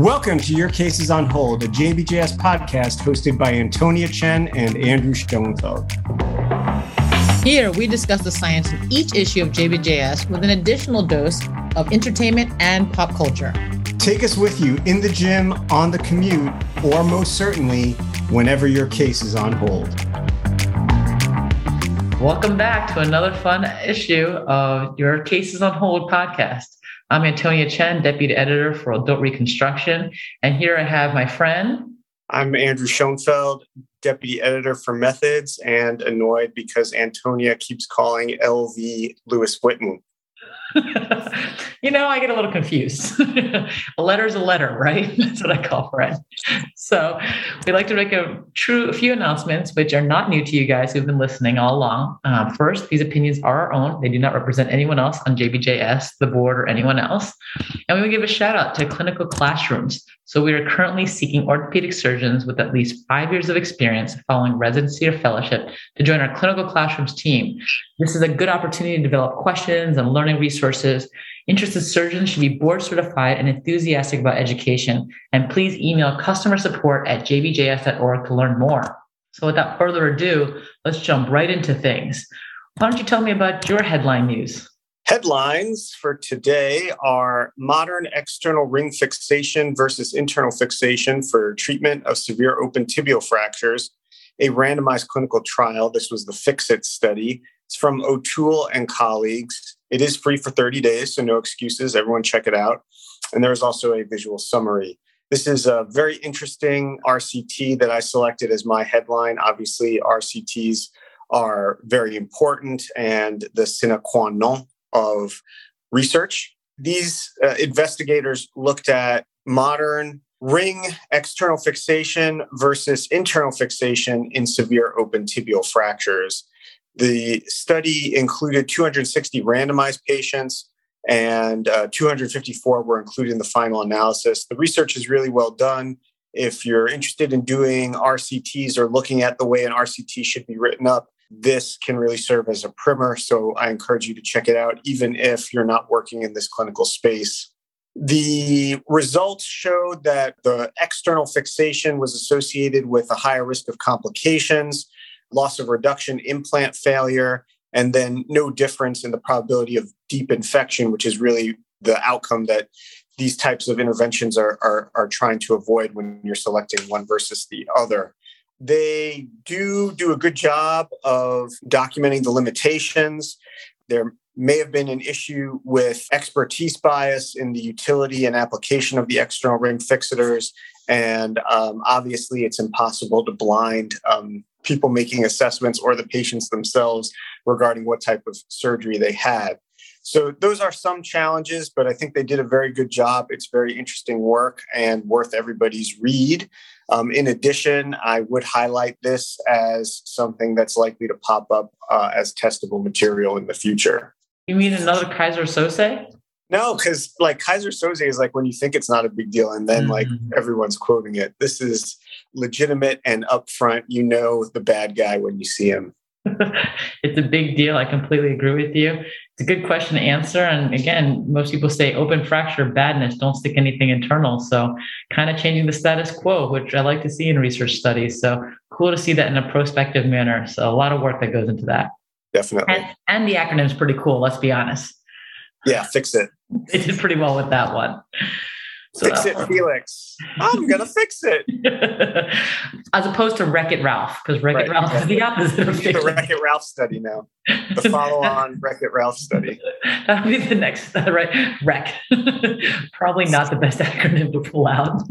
Welcome to Your Cases on Hold, a JBJS podcast hosted by Antonia Chen and Andrew Schoenfeld. Here, we discuss the science in each issue of JBJS with an additional dose of entertainment and pop culture. Take us with you in the gym, on the commute, or most certainly, whenever your case is on hold. Welcome back to another fun issue of Your Cases on Hold podcast. I'm Antonia Chen, Deputy Editor for Adult Reconstruction. And here I have my friend. I'm Andrew Schoenfeld, Deputy Editor for Methods, and annoyed because Antonia keeps calling LV Louis Vuitton. you know, I get a little confused. a letter is a letter, right? That's what I call for it. So we like to make a true a few announcements, which are not new to you guys who've been listening all along. Uh, first, these opinions are our own; they do not represent anyone else on JBJS, the board, or anyone else. And we give a shout out to clinical classrooms. So we are currently seeking orthopedic surgeons with at least five years of experience following residency or fellowship to join our clinical classrooms team. This is a good opportunity to develop questions and learning resources. Interested surgeons should be board certified and enthusiastic about education. And please email customer support at jbjs.org to learn more. So without further ado, let's jump right into things. Why don't you tell me about your headline news? Headlines for today are modern external ring fixation versus internal fixation for treatment of severe open tibial fractures, a randomized clinical trial. This was the FIXIT study. It's from O'Toole and colleagues. It is free for 30 days, so no excuses. Everyone check it out. And there's also a visual summary. This is a very interesting RCT that I selected as my headline. Obviously, RCTs are very important and the sine qua non of research. These uh, investigators looked at modern ring external fixation versus internal fixation in severe open tibial fractures. The study included 260 randomized patients and uh, 254 were included in the final analysis. The research is really well done. If you're interested in doing RCTs or looking at the way an RCT should be written up, this can really serve as a primer. So I encourage you to check it out, even if you're not working in this clinical space. The results showed that the external fixation was associated with a higher risk of complications, loss of reduction, implant failure, and then no difference in the probability of deep infection, which is really the outcome that these types of interventions are, are, are trying to avoid when you're selecting one versus the other. They do do a good job of documenting the limitations. There may have been an issue with expertise bias in the utility and application of the external ring fixators. And um, obviously, it's impossible to blind um, people making assessments or the patients themselves regarding what type of surgery they had. So, those are some challenges, but I think they did a very good job. It's very interesting work and worth everybody's read. Um, in addition, I would highlight this as something that's likely to pop up uh, as testable material in the future. You mean another Keyser Söze? No, because like Keyser Söze is like when you think it's not a big deal, and then mm-hmm. like everyone's quoting it. This is legitimate and upfront. You know the bad guy when you see him. it's a big deal. I completely agree with you. It's a good question to answer. And again, most people say open fracture badness, don't stick anything internal. So kind of changing the status quo, which I like to see in research studies. So cool to see that in a prospective manner. So a lot of work that goes into that. Definitely. And, and the acronym is pretty cool. Let's be honest. Yeah, fix it. They did pretty well with that one. So fix it, Felix. I'm gonna fix it. As opposed to Wreck It Ralph, because Wreck It right. Ralph is the opposite of The Wreck It Ralph study now. The follow-on Wreck It Ralph study. That'll be the next right. Wreck. Probably not the best acronym to pull out.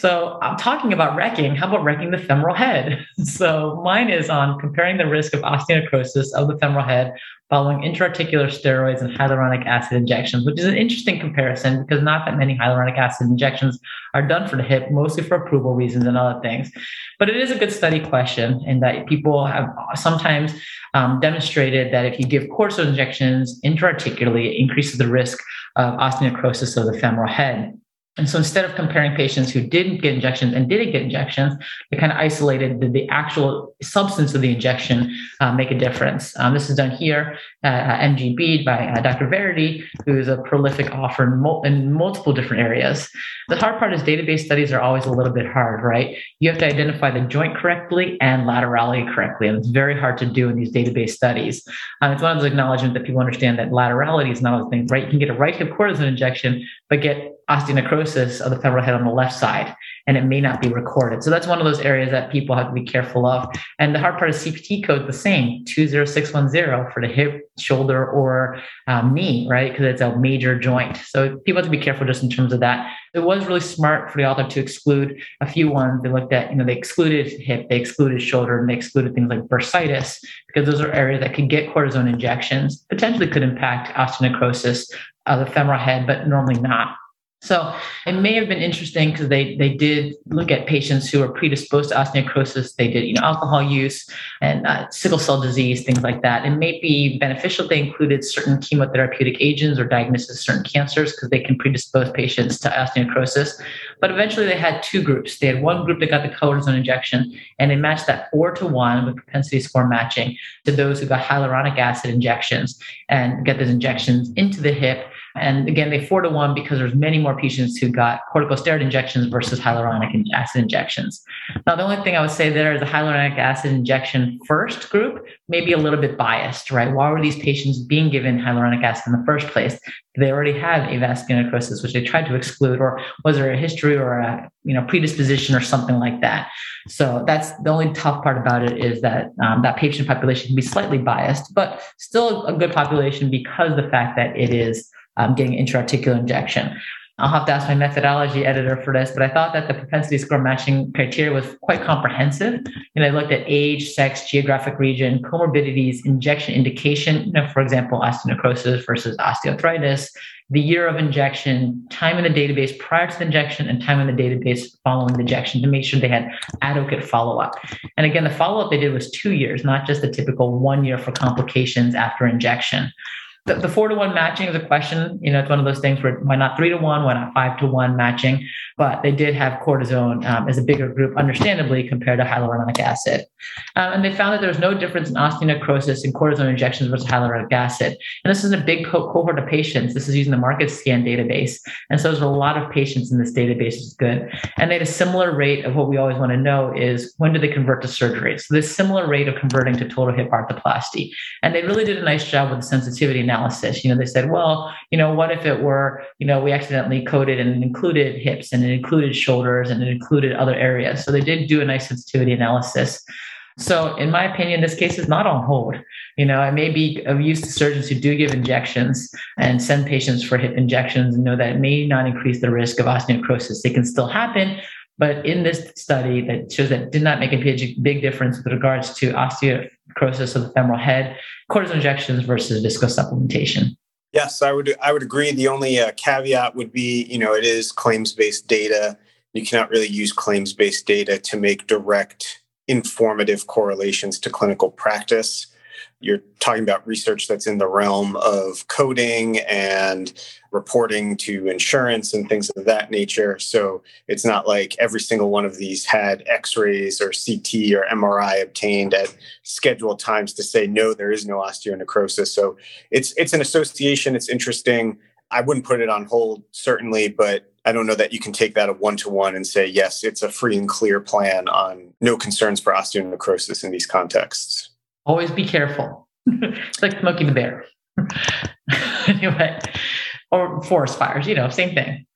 So I'm talking about wrecking. How about wrecking the femoral head? So mine is on comparing the risk of osteonecrosis of the femoral head following intraarticular steroids and hyaluronic acid injections, which is an interesting comparison because not that many hyaluronic acid injections are done for the hip, mostly for approval reasons and other things. But it is a good study question in that people have sometimes um, demonstrated that if you give cortisone injections intraarticularly, it increases the risk of osteonecrosis of the femoral head. And so instead of comparing patients who didn't get injections and didn't get injections, they kind of isolated did the actual substance of the injection uh, make a difference. Um, this is done here at MGB by uh, Dr. Varady, who is a prolific author in, mul- in multiple different areas. The hard part is database studies are always a little bit hard, right? You have to identify the joint correctly and laterality correctly, and it's very hard to do in these database studies. Um, it's one of those acknowledgments that people understand that laterality is not a thing, right? You can get a right hip cortisone injection, but get osteonecrosis of the femoral head on the left side, and it may not be recorded. So that's one of those areas that people have to be careful of. And the hard part is CPT code the same 20610 for the hip, shoulder, or um, knee, right? Because it's a major joint. So people have to be careful just in terms of that. It was really smart for the author to exclude a few ones. They looked at, you know, they excluded hip, they excluded shoulder, and they excluded things like bursitis because those are areas that could get cortisone injections, potentially could impact osteonecrosis of the femoral head, but normally not. So it may have been interesting because they they did look at patients who were predisposed to osteonecrosis. They did you know alcohol use and uh, sickle cell disease, things like that. It may be beneficial. They included certain chemotherapeutic agents or diagnosis certain cancers because they can predispose patients to osteonecrosis. But eventually, they had two groups. They had one group that got the cortisone injection, and they matched that four to one with propensity score matching to those who got hyaluronic acid injections and get those injections into the hip and again, they four to one because there's many more patients who got corticosteroid injections versus hyaluronic acid injections. Now, the only thing I would say there is the hyaluronic acid injection first group may be a little bit biased, right? Why were these patients being given hyaluronic acid in the first place? They already had avascular necrosis, which they tried to exclude, or was there a history or a you know predisposition or something like that? So that's the only tough part about it is that um, that patient population can be slightly biased, but still a good population because the fact that it is um, getting intra-articular injection. I'll have to ask my methodology editor for this, but I thought that the propensity score matching criteria was quite comprehensive. And I looked at age, sex, geographic region, comorbidities, injection indication, you know, for example, osteonecrosis versus osteoarthritis, the year of injection, time in the database prior to the injection, and time in the database following the injection to make sure they had adequate follow up. And again, the follow up they did was two years, not just the typical one year for complications after injection the, the, four to one matching is a question. You know, it's one of those things where why not three to one, why not five to one matching? But they did have cortisone um, as a bigger group, understandably, compared to hyaluronic acid. Um, and they found that there was no difference in osteonecrosis in cortisone injections versus hyaluronic acid. And this is a big co- cohort of patients. This is using the MarketScan database. And so there's a lot of patients in this database, is good. And they had a similar rate of what we always want to know is when do they convert to surgery? So this similar rate of converting to total hip arthroplasty. And they really did a nice job with the sensitivity analysis. You know, they said, well, you know, what if it were, you know, we accidentally coded and included hips and it included shoulders and it included other areas. So they did do a nice sensitivity analysis. So, in my opinion, this case is not on hold. You know, I may be of use to surgeons who do give injections and send patients for hip injections and know that it may not increase the risk of osteonecrosis. It can still happen, but in this study that shows that did not make a big, difference with regards to osteonecrosis of the femoral head, cortisone injections versus visco supplementation. Yes, I would I would agree. The only uh, caveat would be, you know, it is claims based data. You cannot really use claims based data to make direct informative correlations to clinical practice you're talking about research that's in the realm of coding and reporting to insurance and things of that nature. So it's not like every single one of these had x rays or CT or MRI obtained at scheduled times to say, no, there is no osteonecrosis. So it's, it's an association. It's interesting. I wouldn't put it on hold, certainly, but I don't know that you can take that a one to one and say, yes, it's a free and clear plan on no concerns for osteonecrosis in these contexts. Always be careful. it's like Smokey the Bear. anyway, or forest fires, you know, same thing.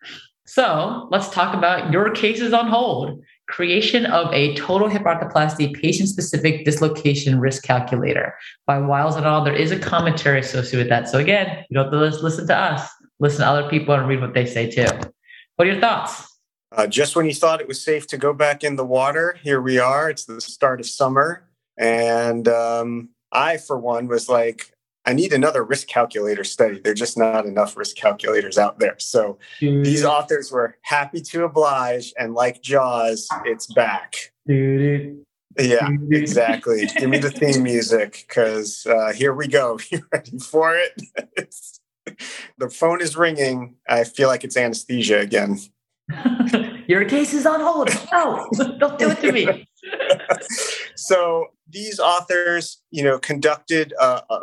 So let's talk about your cases on hold. Creation of a total hip arthroplasty patient specific dislocation risk calculator by Wyles et al. There is a commentary associated with that. So again, you don't have to listen to us, listen to other people and read what they say too. What are your thoughts? Uh, just when you thought it was safe to go back in the water, here we are. It's the start of summer. And um, I, for one, was like, I need another risk calculator study. There are just not enough risk calculators out there. So mm. these authors were happy to oblige. And like Jaws, it's back. Yeah, exactly. Give me the theme music because uh, here we go. You ready for it? the phone is ringing. I feel like it's anesthesia again. Your case is on hold. No, don't do it to me. so these authors, you know, conducted uh, uh,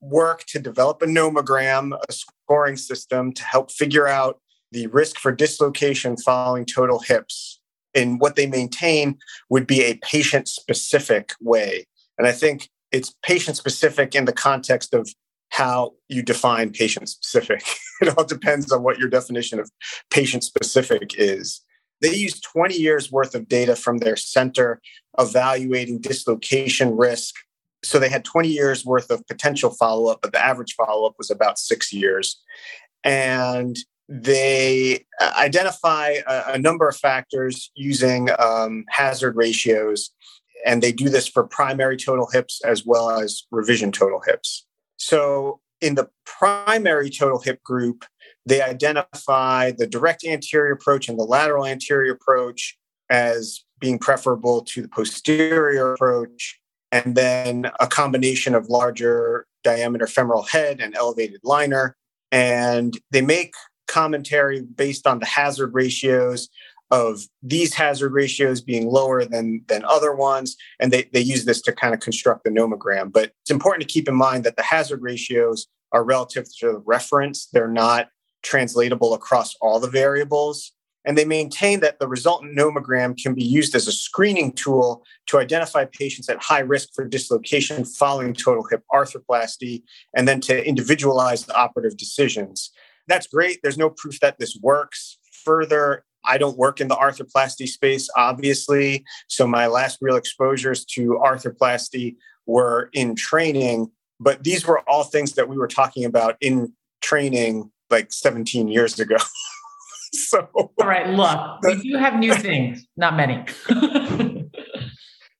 work to develop a nomogram, a scoring system to help figure out the risk for dislocation following total hips. And what they maintain would be a patient specific way. And I think it's patient specific in the context of how you define patient specific. it all depends on what your definition of patient specific is. They used 20 years worth of data from their center evaluating dislocation risk. So they had 20 years worth of potential follow up, but the average follow up was about six years. And they uh, identify a, a number of factors using um, hazard ratios. And they do this for primary total hips as well as revision total hips. So in the primary total hip group, they identify the direct anterior approach and the lateral anterior approach as being preferable to the posterior approach, and then a combination of larger diameter femoral head and elevated liner. And they make commentary based on the hazard ratios of these hazard ratios being lower than than other ones. And they, they use this to kind of construct the nomogram. But it's important to keep in mind that the hazard ratios are relative to the reference. They're not translatable across all the variables and they maintain that the resultant nomogram can be used as a screening tool to identify patients at high risk for dislocation following total hip arthroplasty and then to individualize the operative decisions that's great there's no proof that this works further I don't work in the arthroplasty space, obviously. So my last real exposures to arthroplasty were in training, but these were all things that we were talking about in training like 17 years ago. so, all right, look, we do have new things, not many.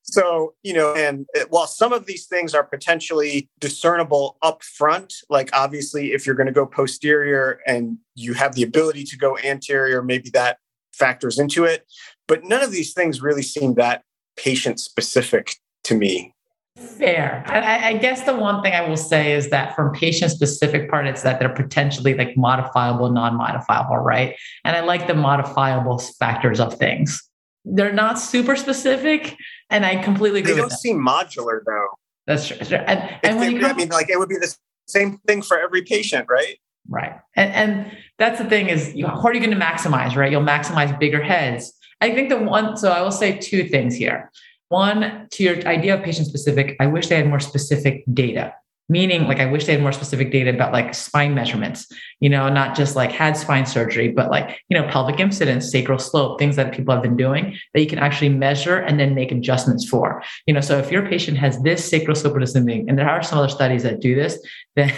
so you know and while some of these things are potentially discernible up front like obviously if you're going to go posterior and you have the ability to go anterior maybe that factors into it. But none of these things really seem that patient specific to me. Fair. I, I, guess the one thing I will say is that from patient specific part, it's that they're potentially like modifiable, non modifiable, right? And I like the modifiable factors of things. They're not super specific, and I completely agree. They don't seem modular though. That's true. And, and when you come, I mean, like it would be the same thing for every patient, right? Right. And, and that's the thing is, you, how are you going to maximize, right? You'll maximize bigger heads. I think the one, so I will say two things here. One, to your idea of patient specific, I wish they had more specific data. Meaning like i wish they had more specific data about like spine measurements you know not just like had spine surgery but like you know pelvic incidence sacral slope things that people have been doing that you can actually measure and then make adjustments for. You know so if your patient has this sacral slope descending and there are some other studies that do this then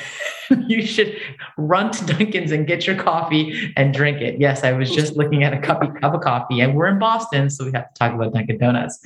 you should run to dunkin's and get your coffee and drink it. Yes i was just looking at a cup of coffee and we're in boston so we have to talk about dunkin donuts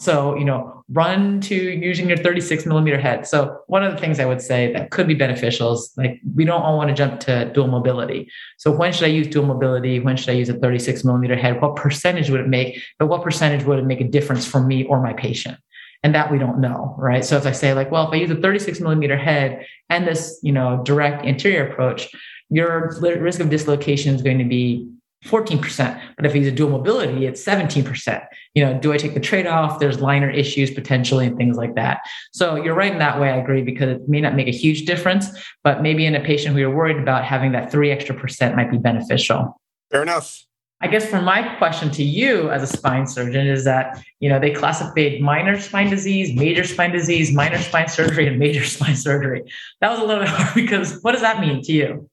so, you know, run to using your 36 millimeter head. So, one of the things I would say that could be beneficial is like we don't all want to jump to dual mobility. So, when should I use dual mobility? When should I use a 36 millimeter head? What percentage would it make? But what percentage would it make a difference for me or my patient? And that we don't know, right? So, if I say like, well, if I use a 36 millimeter head and this, you know, direct anterior approach, your risk of dislocation is going to be 14%. But if he's a dual mobility, it's 17%. You know, do I take the trade off? There's liner issues potentially and things like that. So you're right in that way. I agree because it may not make a huge difference, but maybe in a patient who you're worried about having that three extra percent might be beneficial. Fair enough. I guess for my question to you as a spine surgeon is that, you know, they classified minor spine disease, major spine disease, minor spine surgery, and major spine surgery. That was a little bit hard because what does that mean to you?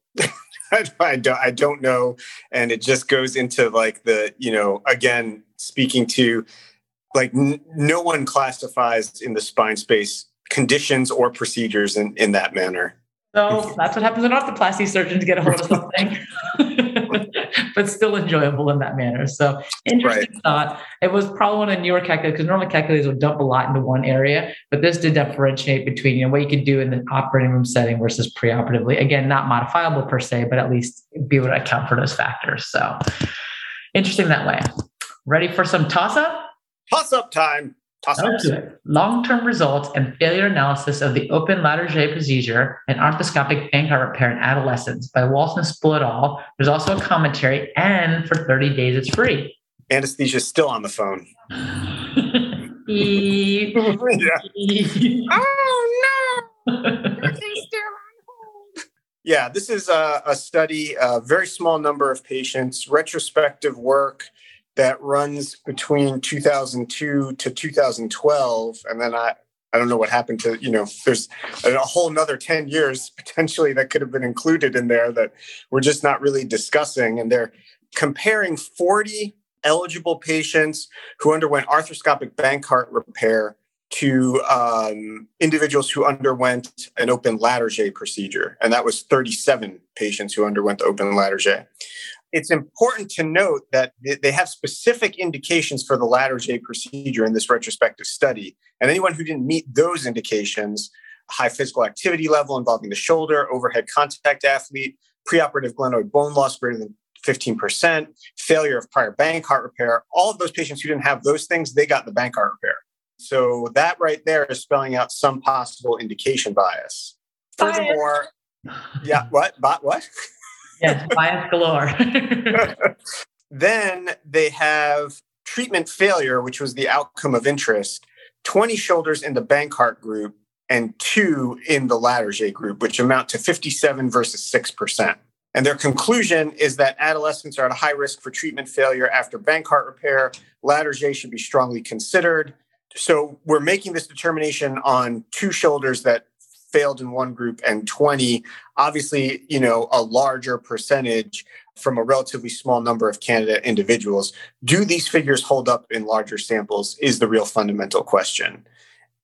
I don't, I don't know. And it just goes into like the, you know, again, speaking to like n- no one classifies in the spine space conditions or procedures in, in that manner. So that's what happens when arthroplasty surgeons get a hold of something, but still enjoyable in that manner. So interesting right. thought. It was probably one of the newer calculators because normally calculators would dump a lot into one area, but this did differentiate between you know what you could do in the operating room setting versus preoperatively. Again, not modifiable per se, but at least be able to account for those factors. So interesting that way. Ready for some toss up? Toss up time. Okay. Long-term results and failure analysis of the open Latarjet procedure and arthroscopic Bankart repair in adolescents by Waltenspül et al. There's also a commentary, and for 30 days it's free. Anesthesia's still on the phone. Oh no! yeah, this is a, a study, a very small number of patients, retrospective work that runs between 2002 to 2012 and then i i don't know what happened to you know there's a whole another 10 years potentially that could have been included in there that we're just not really discussing. And they're comparing 40 eligible patients who underwent arthroscopic bank Bankart repair to um, individuals who underwent an open Latarjet procedure, and that was 37 patients who underwent the open Latarjet it's important to note that they have specific indications for the Latarjet procedure in this retrospective study. And anyone who didn't meet those indications, high physical activity level involving the shoulder, overhead contact athlete, preoperative glenoid bone loss greater than 15%, failure of prior Bankart repair, all of those patients who didn't have those things, they got the Bankart repair. So that right there is spelling out some possible indication bias. bias. Furthermore, yeah, what? What? yes, bias galore. then they have treatment failure, which was the outcome of interest, 20 shoulders in the Bankart group and two in the Latarjet group, which amount to 57 versus 6%. And their conclusion is that adolescents are at a high risk for treatment failure after Bankart repair. Latarjet should be strongly considered. So we're making this determination on two shoulders that failed in one group and 20 obviously you know a larger percentage from a relatively small number of candidate individuals. Do these figures hold up in larger samples is the real fundamental question.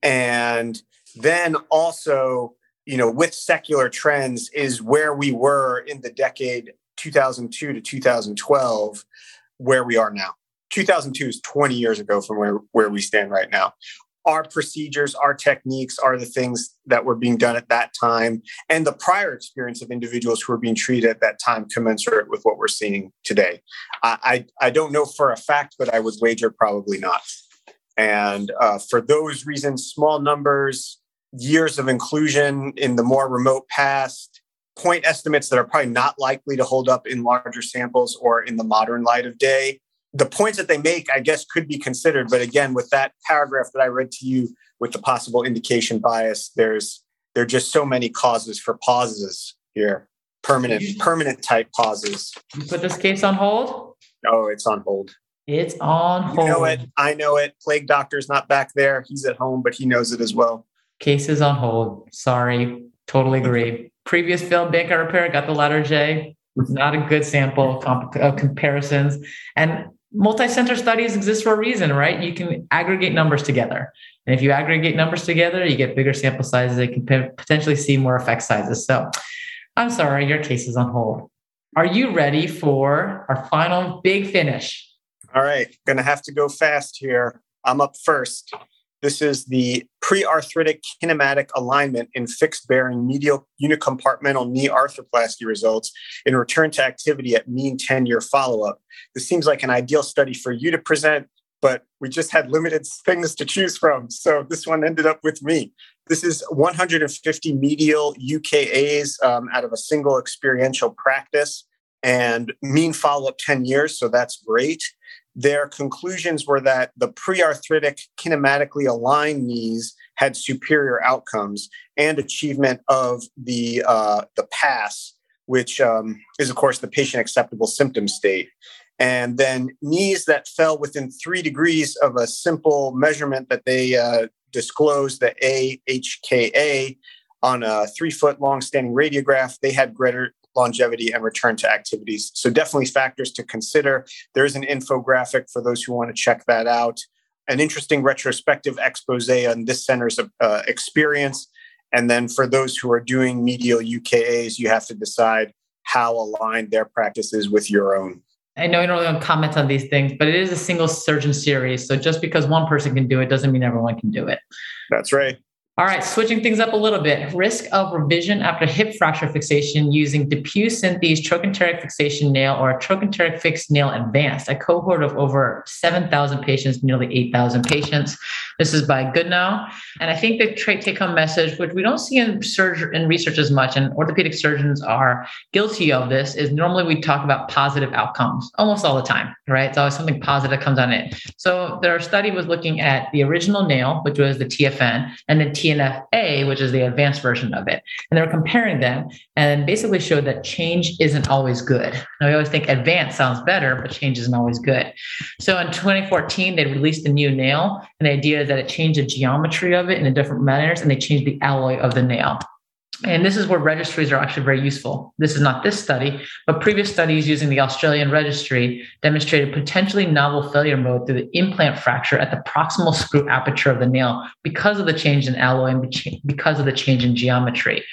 And then also you know with secular trends is where we were in the decade 2002 to 2012 where we are now. 2002 is 20 years ago from where, where we stand right now our procedures, our techniques are the things that were being done at that time, and the prior experience of individuals who were being treated at that time commensurate with what we're seeing today. I, I, I don't know for a fact, but I would wager probably not. And uh, for those reasons, small numbers, years of inclusion in the more remote past, point estimates that are probably not likely to hold up in larger samples or in the modern light of day the points that they make, I guess, could be considered. But again, with that paragraph that I read to you with the possible indication bias, there's there are just so many causes for pauses here. Permanent, permanent type pauses. You put this case on hold? Oh, it's on hold. It's on hold. You know it. I know it. Plague doctor's not back there. He's at home, but he knows it as well. Case is on hold. Sorry. Totally agree. Previous failed bank repair got the Latarjet. Not a good sample of, comp- of comparisons. And multi-center studies exist for a reason, right? You can aggregate numbers together. And if you aggregate numbers together, you get bigger sample sizes. They can potentially see more effect sizes. So I'm sorry, your case is on hold. Are you ready for our final big finish? All right, gonna have to go fast here. I'm up first. This is the pre-arthritic kinematic alignment in fixed bearing medial unicompartmental knee arthroplasty results in return to activity at mean 10 year follow up. This seems like an ideal study for you to present, but we just had limited things to choose from. So this one ended up with me. This is 150 medial UKAs um, out of a single experiential practice and mean follow up 10 years. So that's great their conclusions were that the pre-arthritic kinematically aligned knees had superior outcomes and achievement of the uh, the pass, which um, is of course the patient acceptable symptom state. And then knees that fell within three degrees of a simple measurement that they uh, disclosed, the AHKA, on a three foot long standing radiograph, they had greater longevity and return to activities. So, definitely factors to consider. There is an infographic for those who want to check that out. An interesting retrospective expose on this center's uh, experience. And then for those who are doing medial UKAs, you have to decide how aligned their practice is with your own. I know you don't want to comment on these things, but it is a single surgeon series. So just because one person can do it doesn't mean everyone can do it. That's right. All right, switching things up a little bit. Risk of revision after hip fracture fixation using DePuy Synthes trochanteric fixation nail or trochanteric fixed nail advanced, a cohort of over 7,000 patients, nearly 8,000 patients. This is by Goodnough. And I think the take home message, which we don't see in, surgery, in research as much, and orthopedic surgeons are guilty of this, is normally we talk about positive outcomes almost all the time, right? It's always something positive comes on it. So their study was looking at the original nail, which was the TFN, and then TNFA, which is the advanced version of it. And they were comparing them and basically showed that change isn't always good. Now, we always think advanced sounds better, but change isn't always good. So in 2014, they released a new nail, and the idea that it changed the geometry of it in a different manners, and they changed the alloy of the nail. And this is where registries are actually very useful. This is not this study, but previous studies using the Australian registry demonstrated potentially novel failure mode through the implant fracture at the proximal screw aperture of the nail because of the change in alloy and because of the change in geometry.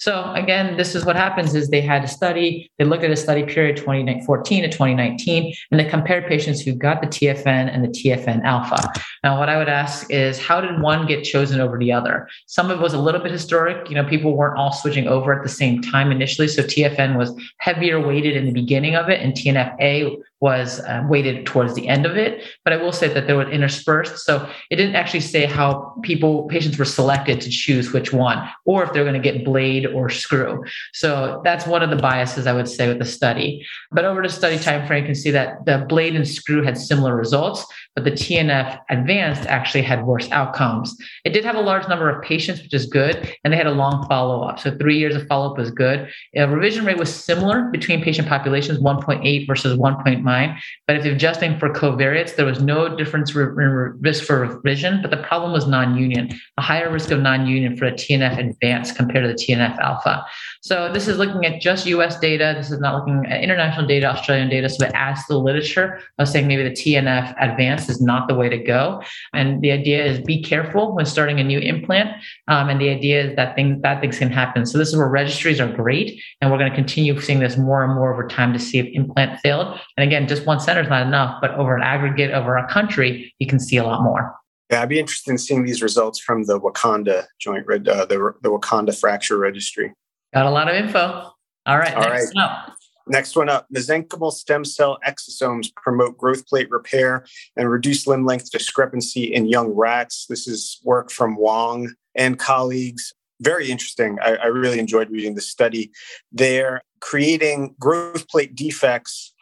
So again, this is what happens is they had a study, they looked at a study period 2014 to 2019, and they compared patients who got the TFN and the TFN alpha. Now, what I would ask is how did one get chosen over the other? Some of it was a little bit historic. You know, people weren't all switching over at the same time initially. So TFN was heavier weighted in the beginning of it, and TNFA was uh, weighted towards the end of it. But I will say that they were interspersed. So it didn't actually say how people, patients were selected to choose which one, or if they're going to get blade or screw. So that's one of the biases I would say with the study. But over the study time frame, you can see that the blade and screw had similar results, but the TNF advanced actually had worse outcomes. It did have a large number of patients, which is good, and they had a long follow up. So three years of follow up was good. A revision rate was similar between patient populations, 1.8 versus 1.9. But if you're adjusting for covariates, there was no difference risk for revision, but the problem was non union, a higher risk of non union for a TNF advanced compared to the TNF alpha. So this is looking at just US data. This is not looking at international data, Australian data. So it adds to the literature of saying maybe the TNF advanced is not the way to go. And the idea is be careful when starting a new implant. Um, and the idea is that things, bad things can happen. So this is where registries are great. And we're going to continue seeing this more and more over time to see if implant failed. And again, just one center is not enough, but over an aggregate over a country, you can see a lot more. Yeah, I'd be interested in seeing these results from the Wakanda joint, uh, the, the Wakanda fracture registry. Got a lot of info. All right. All next right. Up. Next one up mesenchymal stem cell exosomes promote growth plate repair and reduce limb length discrepancy in young rats. This is work from Wong and colleagues. Very interesting. I, I really enjoyed reading the study. They're creating growth plate defects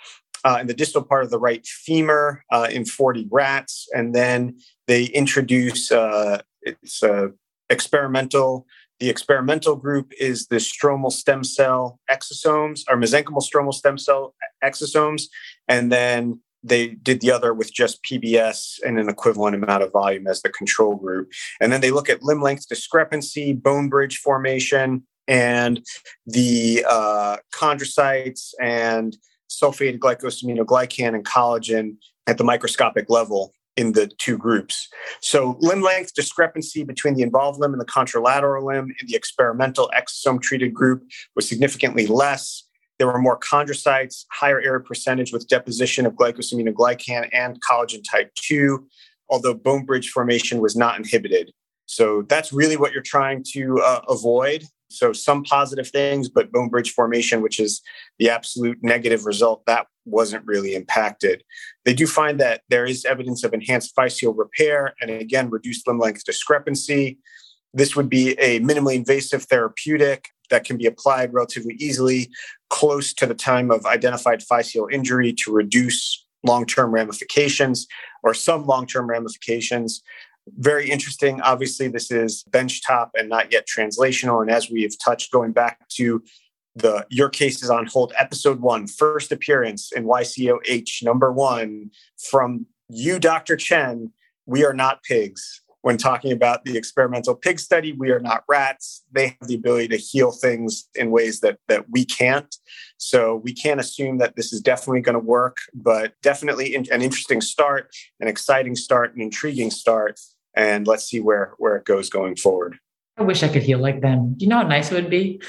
uh, in the distal part of the right femur uh, in 40 rats. And then they introduce uh, it's uh, experimental. The experimental group is the stromal stem cell exosomes or mesenchymal stromal stem cell exosomes. And then they did the other with just PBS and an equivalent amount of volume as the control group. And then they look at limb length discrepancy, bone bridge formation, and the uh, chondrocytes and sulfated glycosaminoglycan and collagen at the microscopic level in the two groups. So, limb length discrepancy between the involved limb and the contralateral limb in the experimental exosome treated group was significantly less. There were more chondrocytes, higher error percentage with deposition of glycosaminoglycan and collagen type 2, although bone bridge formation was not inhibited. So, that's really what you're trying to uh, avoid so some positive things, but bone bridge formation, which is the absolute negative result, that wasn't really impacted. They do find that there is evidence of enhanced physeal repair and again, reduced limb length discrepancy. This would be a minimally invasive therapeutic that can be applied relatively easily close to the time of identified physeal injury to reduce long term ramifications or some long term ramifications very interesting. Obviously, this is benchtop and not yet translational. And as we have touched, going back to the Your Case is on Hold, episode one, first appearance in YCOH number one from you, Dr. Chen. We are not pigs. When talking about the experimental pig study, we are not rats. They have the ability to heal things in ways that, that we can't. So we can't assume that this is definitely going to work, but definitely an interesting start, an exciting start, an intriguing start and let's see where where it goes going forward. I wish I could heal like them. Do you know how nice it would be?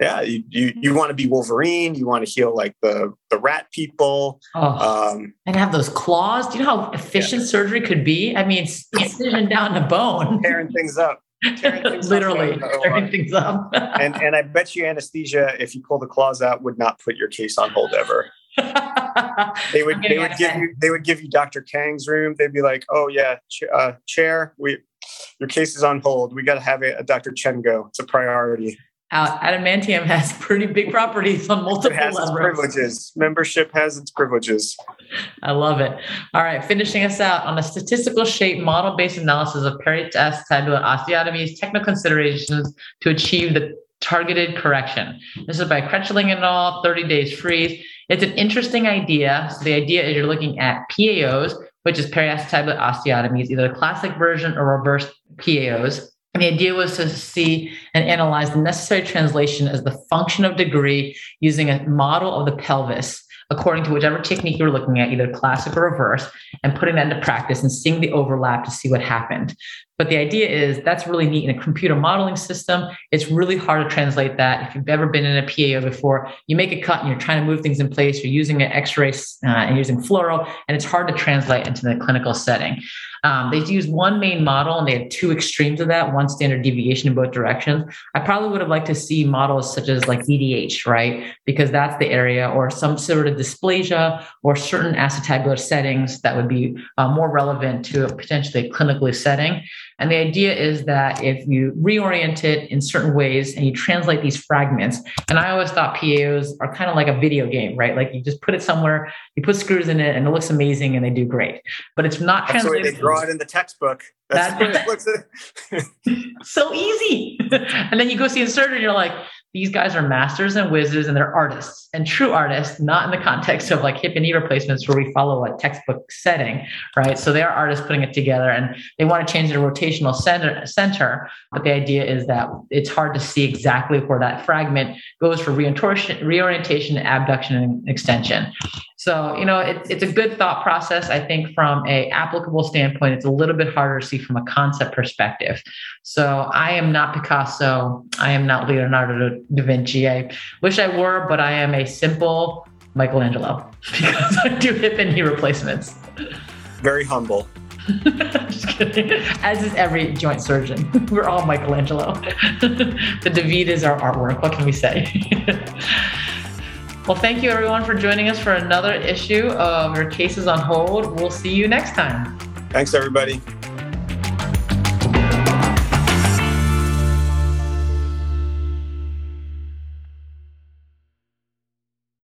Yeah, you you, you want to be Wolverine. You want to heal like the the rat people. Oh, um, and have those claws. Do you know how efficient yeah. surgery could be? I mean, it's incision down the bone, tearing things up. Tearing things Literally up tearing things up. and and I bet you anesthesia, if you pull the claws out, would not put your case on hold ever. they would they would give you they would give you Dr. Kang's room. They'd be like, "Oh yeah, ch- uh, chair, we your case is on hold. We got to have a, a Dr. Chen go. It's a priority." Uh, Adamantium has pretty big properties on multiple it has levels. Its privileges. Membership has its privileges. I love it. All right, finishing us out on a statistical shape model-based analysis of periacetabular osteotomies, technical considerations to achieve the targeted correction. This is by Kriechling and all, 30 days freeze. It's an interesting idea. So the idea is you're looking at PAOs, which is periacetabular osteotomies, either the classic version or reverse PAOs and the idea was to see and analyze the necessary translation as the function of degree using a model of the pelvis according to whichever technique you were looking at, either classic or reverse, and putting that into practice and seeing the overlap to see what happened. But the idea is that's really neat in a computer modeling system. It's really hard to translate that. If you've ever been in a PAO before, you make a cut and you're trying to move things in place, you're using an x ray uh, and using fluoro, and it's hard to translate into the clinical setting. Um, they use one main model and they have two extremes of that, one standard deviation in both directions. I probably would have liked to see models such as like DDH, right? Because that's the area or some sort of dysplasia or certain acetabular settings that would be uh, more relevant to a potentially clinically setting. And the idea is that if you reorient it in certain ways and you translate these fragments, and I always thought PAOs are kind of like a video game, right? Like you just put it somewhere, you put screws in it, and it looks amazing and they do great. But it's not That's translated. The they draw it in the textbook. That's, That's so easy. and then you go see a surgeon, and you're like, these guys are masters and wizards and they're artists and true artists, not in the context of like hip and knee replacements where we follow a textbook setting, right? So they are artists putting it together and they want to change the rotational center, center. But the idea is that it's hard to see exactly where that fragment goes for reorientation, reorientation abduction, and extension. So, you know, it, it's a good thought process. I think from a applicable standpoint, it's a little bit harder to see from a concept perspective. So I am not Picasso. I am not Leonardo da Vinci. I wish I were, but I am a simple Michelangelo because I do hip and knee replacements. Very humble. Just kidding. As is every joint surgeon. We're all Michelangelo. the David is our artwork. What can we say? Well, thank you everyone for joining us for another issue of Your Cases on Hold. We'll see you next time. Thanks, everybody.